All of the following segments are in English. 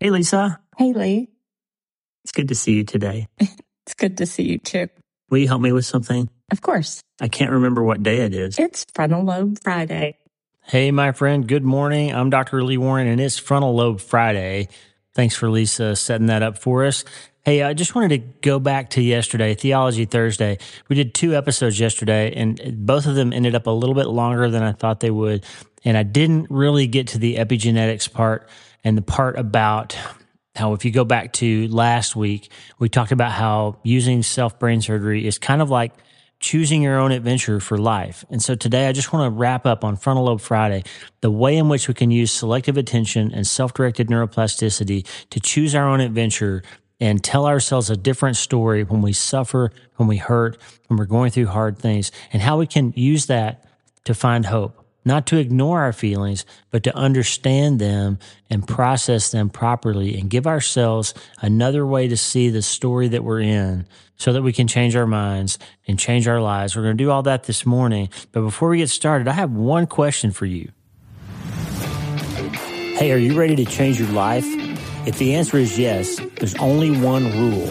Hey, Lisa. Hey, Lee. It's good to see you today. It's good to see you too. Will you help me with something? Of course. I can't remember what day it is. It's Frontal Lobe Friday. Hey, my friend. Good morning. I'm Dr. Lee Warren, and it's Frontal Lobe Friday. Thanks for Lisa setting that up for us. Hey, I just wanted to go back to yesterday, Theology Thursday. We did two episodes yesterday, and both of them ended up a little bit longer than I thought they would. And I didn't really get to the epigenetics part and the part about how, if you go back to last week, we talked about how using self brain surgery is kind of like choosing your own adventure for life. And so today I just want to wrap up on Frontal Lobe Friday the way in which we can use selective attention and self directed neuroplasticity to choose our own adventure and tell ourselves a different story when we suffer, when we hurt, when we're going through hard things, and how we can use that to find hope. Not to ignore our feelings, but to understand them and process them properly and give ourselves another way to see the story that we're in so that we can change our minds and change our lives. We're going to do all that this morning. But before we get started, I have one question for you. Hey, are you ready to change your life? If the answer is yes, there's only one rule.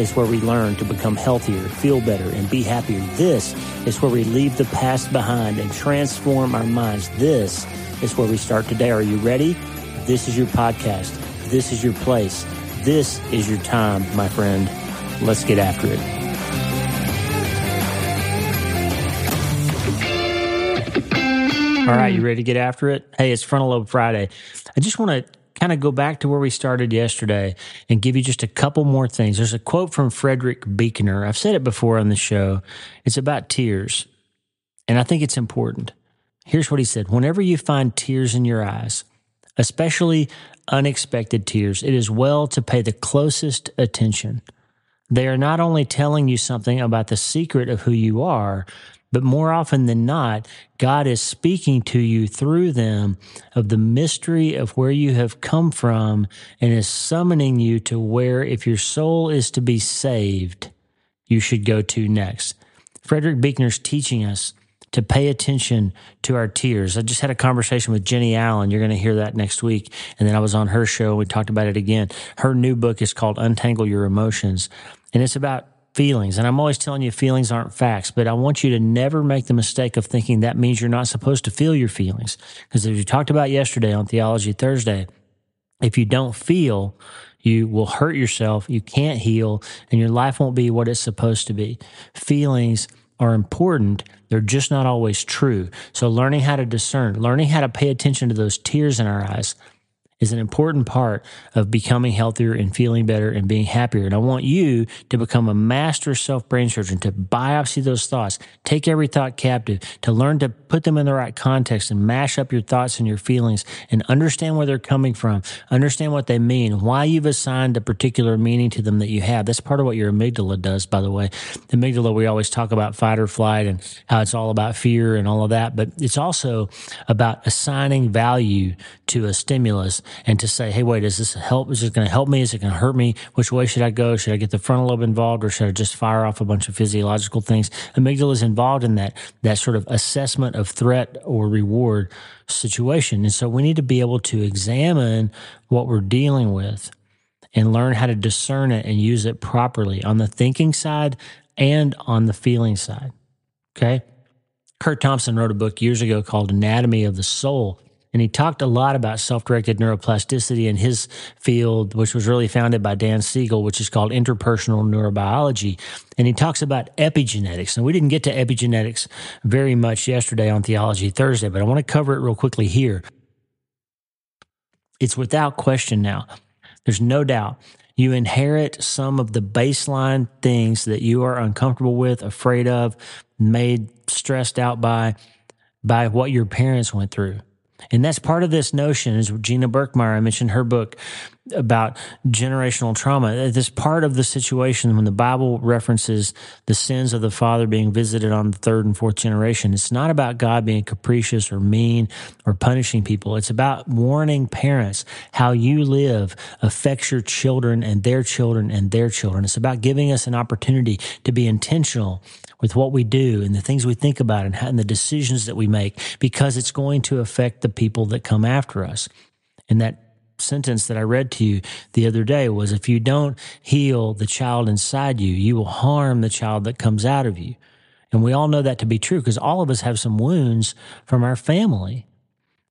is where we learn to become healthier, feel better, and be happier. This is where we leave the past behind and transform our minds. This is where we start today. Are you ready? This is your podcast. This is your place. This is your time, my friend. Let's get after it. All right, you ready to get after it? Hey, it's Frontal Lobe Friday. I just want to kind of go back to where we started yesterday and give you just a couple more things. There's a quote from Frederick Buechner. I've said it before on the show. It's about tears, and I think it's important. Here's what he said Whenever you find tears in your eyes, especially unexpected tears, it is well to pay the closest attention. They are not only telling you something about the secret of who you are, but more often than not, God is speaking to you through them of the mystery of where you have come from and is summoning you to where, if your soul is to be saved, you should go to next. Frederick Buechner's teaching us to pay attention to our tears. I just had a conversation with Jennie Allen. You're going to hear that next week. And then I was on her show. We talked about it again. Her new book is called Untangle Your Emotions. And it's about feelings. And I'm always telling you feelings aren't facts, but I want you to never make the mistake of thinking that means you're not supposed to feel your feelings. Because as we talked about yesterday on Theology Thursday, if you don't feel, you will hurt yourself, you can't heal, and your life won't be what it's supposed to be. Feelings are important. They're just not always true. So learning how to discern, learning how to pay attention to those tears in our eyes is an important part of becoming healthier and feeling better and being happier. And I want you to become a master self brain surgeon, to biopsy those thoughts, take every thought captive, to learn to put them in the right context and mash up your thoughts and your feelings and understand where they're coming from, understand what they mean, why you've assigned a particular meaning to them that you have. That's part of what your amygdala does, by the way. The amygdala, we always talk about fight or flight and how it's all about fear and all of that, but it's also about assigning value to a stimulus and to say, hey, wait, is this help? Is it going to help me? Is it going to hurt me? Which way should I go? Should I get the frontal lobe involved or should I just fire off a bunch of physiological things? Amygdala is involved in that, that sort of assessment of threat or reward situation. And so we need to be able to examine what we're dealing with and learn how to discern it and use it properly on the thinking side and on the feeling side. Okay. Kurt Thompson wrote a book years ago called Anatomy of the Soul. And he talked a lot about self directed neuroplasticity in his field, which was really founded by Dan Siegel, which is called interpersonal neurobiology. And he talks about epigenetics. And we didn't get to epigenetics very much yesterday on Theology Thursday, but I want to cover it real quickly here. It's without question now. There's no doubt you inherit some of the baseline things that you are uncomfortable with, afraid of, made stressed out by, by what your parents went through. And that's part of this notion is Gina Berkmeyer, I mentioned her book about generational trauma. This part of the situation when the Bible references the sins of the father being visited on the third and fourth generation, it's not about God being capricious or mean or punishing people. It's about warning parents how you live affects your children and their children and their children. It's about giving us an opportunity to be intentional with what we do and the things we think about and, and the decisions that we make because it's going to affect the people that come after us. And that sentence that I read to you the other day was if you don't heal the child inside you, you will harm the child that comes out of you. And we all know that to be true because all of us have some wounds from our family.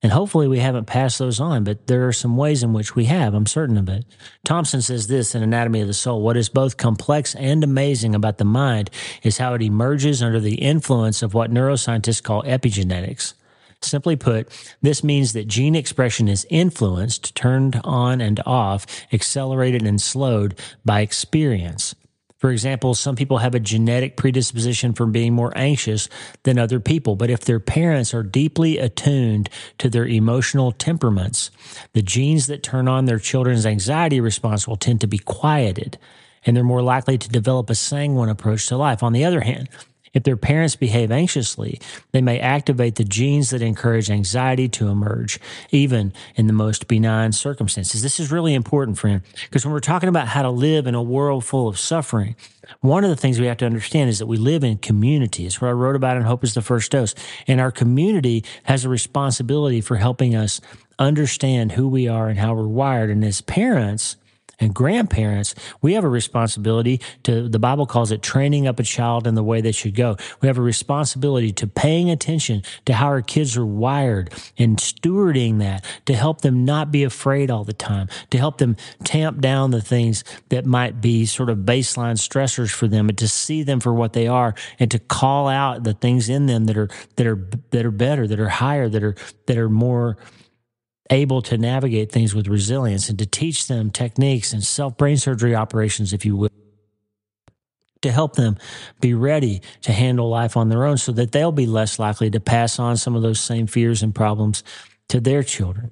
And hopefully we haven't passed those on, but there are some ways in which we have. I'm certain of it. Thompson says this in Anatomy of the Soul. What is both complex and amazing about the mind is how it emerges under the influence of what neuroscientists call epigenetics. Simply put, this means that gene expression is influenced, turned on and off, accelerated and slowed by experience. For example, some people have a genetic predisposition for being more anxious than other people, but if their parents are deeply attuned to their emotional temperaments, the genes that turn on their children's anxiety response will tend to be quieted, and they're more likely to develop a sanguine approach to life. On the other hand, if their parents behave anxiously, they may activate the genes that encourage anxiety to emerge, even in the most benign circumstances. This is really important, friend, because when we're talking about how to live in a world full of suffering, one of the things we have to understand is that we live in community. It's what I wrote about in Hope is the First Dose. And our community has a responsibility for helping us understand who we are and how we're wired. And as parents, and grandparents, we have a responsibility to, the Bible calls it training up a child in the way they should go. We have a responsibility to paying attention to how our kids are wired and stewarding that to help them not be afraid all the time, to help them tamp down the things that might be sort of baseline stressors for them and to see them for what they are and to call out the things in them that are, that are, that are better, that are higher, that are, that are more, able to navigate things with resilience and to teach them techniques and self brain surgery operations, if you will, to help them be ready to handle life on their own so that they'll be less likely to pass on some of those same fears and problems to their children.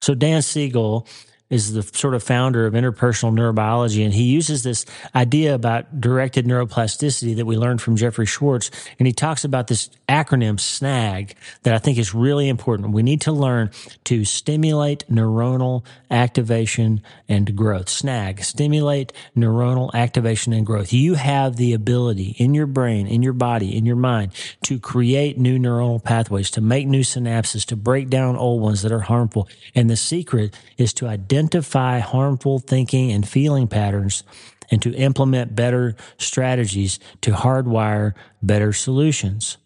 So Dan Siegel is the sort of founder of interpersonal neurobiology, and he uses this idea about directed neuroplasticity that we learned from Jeffrey Schwartz, and he talks about this acronym SNAG that I think is really important. We need to learn to stimulate neuronal activation and growth. SNAG, stimulate neuronal activation and growth. You have the ability in your brain, in your body, in your mind to create new neuronal pathways, to make new synapses, to break down old ones that are harmful. And the secret is to identify identify harmful thinking and feeling patterns and to implement better strategies to hardwire better solutions.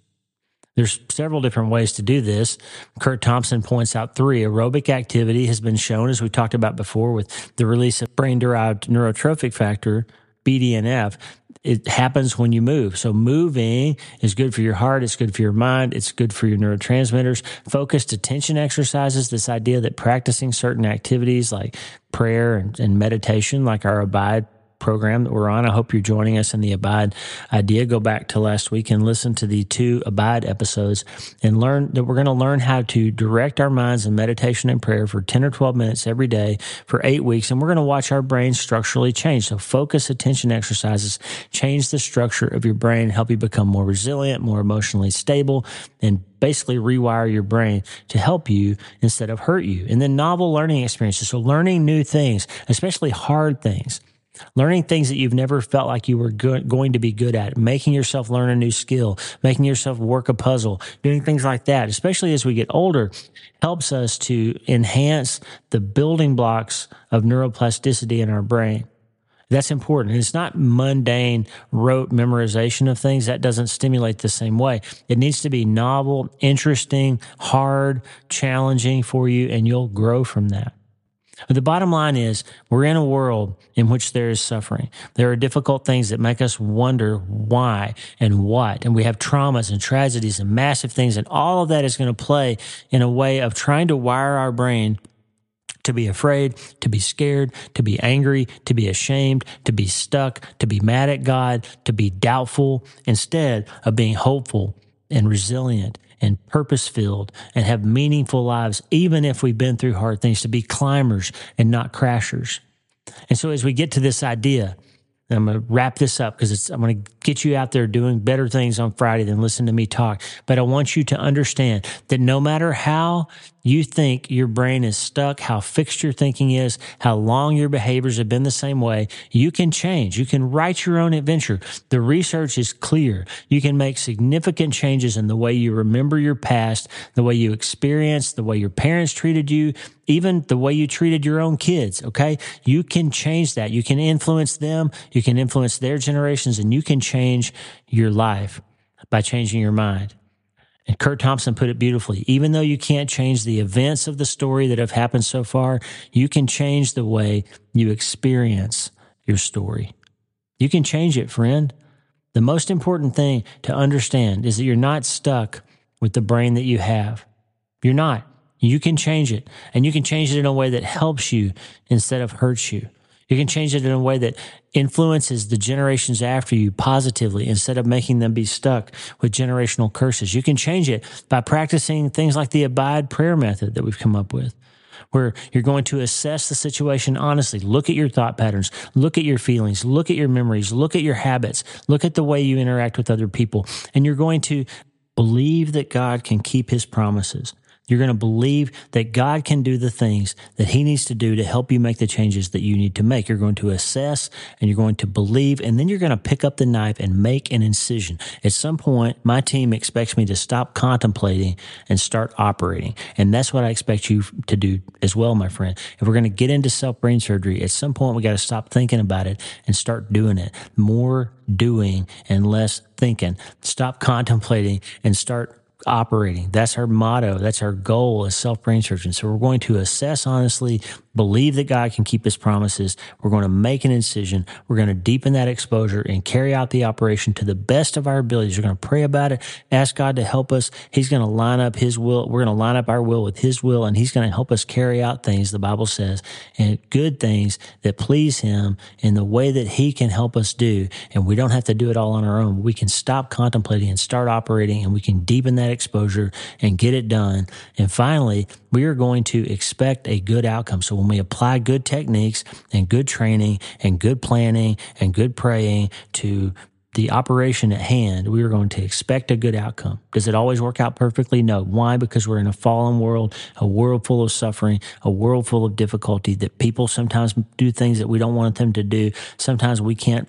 There's several different ways to do this. Kurt Thompson points out three. Aerobic activity has been shown, as we talked about before, with the release of brain derived neurotrophic factor, BDNF, it happens when you move. So moving is good for your heart. It's good for your mind. It's good for your neurotransmitters. Focused attention exercises, this idea that practicing certain activities like prayer and, and meditation, like our abide program that we're on. I hope you're joining us in the Abide idea. Go back to last week and listen to the two Abide episodes and learn that we're going to learn how to direct our minds in meditation and prayer for 10 or 12 minutes every day for eight weeks. And we're going to watch our brain structurally change. So focus attention exercises change the structure of your brain, help you become more resilient, more emotionally stable, and basically rewire your brain to help you instead of hurt you. And then novel learning experiences. So learning new things, especially hard things learning things that you've never felt like you were going to be good at, making yourself learn a new skill, making yourself work a puzzle, doing things like that, especially as we get older, helps us to enhance the building blocks of neuroplasticity in our brain. That's important. it's not mundane rote memorization of things. That doesn't stimulate the same way. It needs to be novel, interesting, hard, challenging for you, and you'll grow from that. But the bottom line is we're in a world in which there is suffering. There are difficult things that make us wonder why and what. And we have traumas and tragedies and massive things. And all of that is going to play in a way of trying to wire our brain to be afraid, to be scared, to be angry, to be ashamed, to be stuck, to be mad at God, to be doubtful, instead of being hopeful and resilient and purpose filled and have meaningful lives, even if we've been through hard things, to be climbers and not crashers. And so as we get to this idea, I'm going to wrap this up because it's I'm going to get you out there doing better things on Friday than listen to me talk. But I want you to understand that no matter how you think your brain is stuck, how fixed your thinking is, how long your behaviors have been the same way, you can change. You can write your own adventure. The research is clear. You can make significant changes in the way you remember your past, the way you experience, the way your parents treated you, even the way you treated your own kids. Okay. You can change that. You can influence them. You can influence their generations and you can change your life by changing your mind. And Kurt Thompson put it beautifully. Even though you can't change the events of the story that have happened so far, you can change the way you experience your story. You can change it, friend. The most important thing to understand is that you're not stuck with the brain that you have. You're not. You can change it and you can change it in a way that helps you instead of hurts you. You can change it in a way that influences the generations after you positively instead of making them be stuck with generational curses. You can change it by practicing things like the abide prayer method that we've come up with. Where you're going to assess the situation honestly. Look at your thought patterns. Look at your feelings. Look at your memories. Look at your habits. Look at the way you interact with other people. And you're going to believe that God can keep his promises. You're going to believe that God can do the things that He needs to do to help you make the changes that you need to make. You're going to assess and you're going to believe, and then you're going to pick up the knife and make an incision. At some point, my team expects me to stop contemplating and start operating. And that's what I expect you to do as well, my friend. If we're going to get into self brain surgery, at some point, we got to stop thinking about it and start doing it. More doing and less thinking. Stop contemplating and start operating. That's our motto. That's our goal as self brain surgeons. So we're going to assess honestly, believe that God can keep his promises. We're going to make an incision. We're going to deepen that exposure and carry out the operation to the best of our abilities. We're going to pray about it, ask God to help us. He's going to line up his will. We're going to line up our will with his will and he's going to help us carry out things, the Bible says, and good things that please him in the way that he can help us do. And we don't have to do it all on our own. We can stop contemplating and start operating and we can deepen that exposure and get it done. And finally, we are going to expect a good outcome. So when we apply good techniques and good training and good planning and good praying to the operation at hand, we are going to expect a good outcome. Does it always work out perfectly? No. Why? Because we're in a fallen world, a world full of suffering, a world full of difficulty that people sometimes do things that we don't want them to do. Sometimes we can't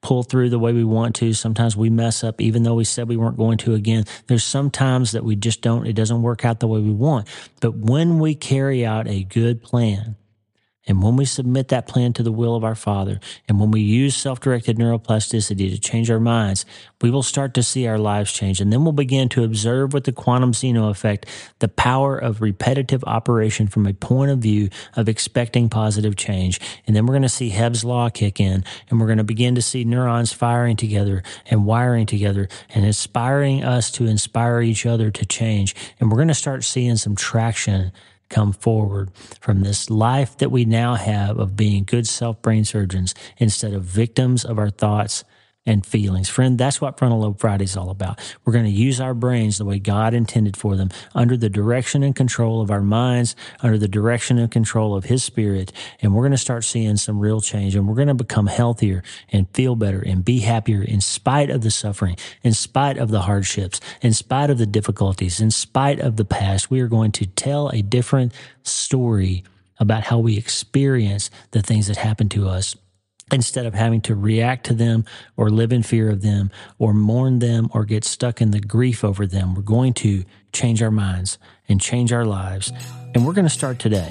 pull through the way we want to. Sometimes we mess up, even though we said we weren't going to again. There's sometimes that we just don't, it doesn't work out the way we want. But when we carry out a good plan, and when we submit that plan to the will of our Father, and when we use self directed neuroplasticity to change our minds, we will start to see our lives change. And then we'll begin to observe with the quantum Zeno effect the power of repetitive operation from a point of view of expecting positive change. And then we're going to see Hebb's law kick in, and we're going to begin to see neurons firing together and wiring together and inspiring us to inspire each other to change. And we're going to start seeing some traction come forward from this life that we now have of being good self brain surgeons instead of victims of our thoughts and feelings. Friend, that's what Frontal Lobe Friday is all about. We're going to use our brains the way God intended for them, under the direction and control of our minds, under the direction and control of His Spirit. And we're going to start seeing some real change and we're going to become healthier and feel better and be happier in spite of the suffering, in spite of the hardships, in spite of the difficulties, in spite of the past. We are going to tell a different story about how we experience the things that happen to us instead of having to react to them or live in fear of them or mourn them or get stuck in the grief over them. We're going to change our minds and change our lives. And we're going to start today.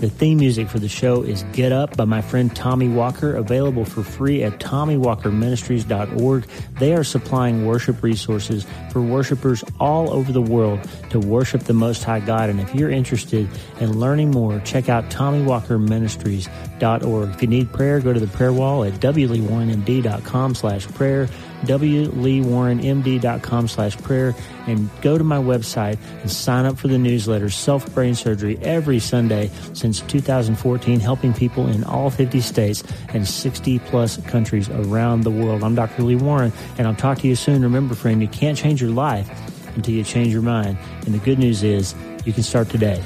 The theme music for the show is Get Up by my friend Tommy Walker, available for free at TommyWalkerMinistries.org. They are supplying worship resources for worshipers all over the world to worship the Most High God. And if you're interested in learning more, check out If you need prayer, go to the prayer wall at wleewarrenmd.com slash prayer wleewarrenmd.com slash prayer and go to my website and sign up for the newsletter self brain surgery every sunday since 2014 helping people in all 50 states and 60 plus countries around the world. I'm dr lee warren and i'll talk to you soon. Remember friend you can't change your life until you change your mind. And the good news is you can start today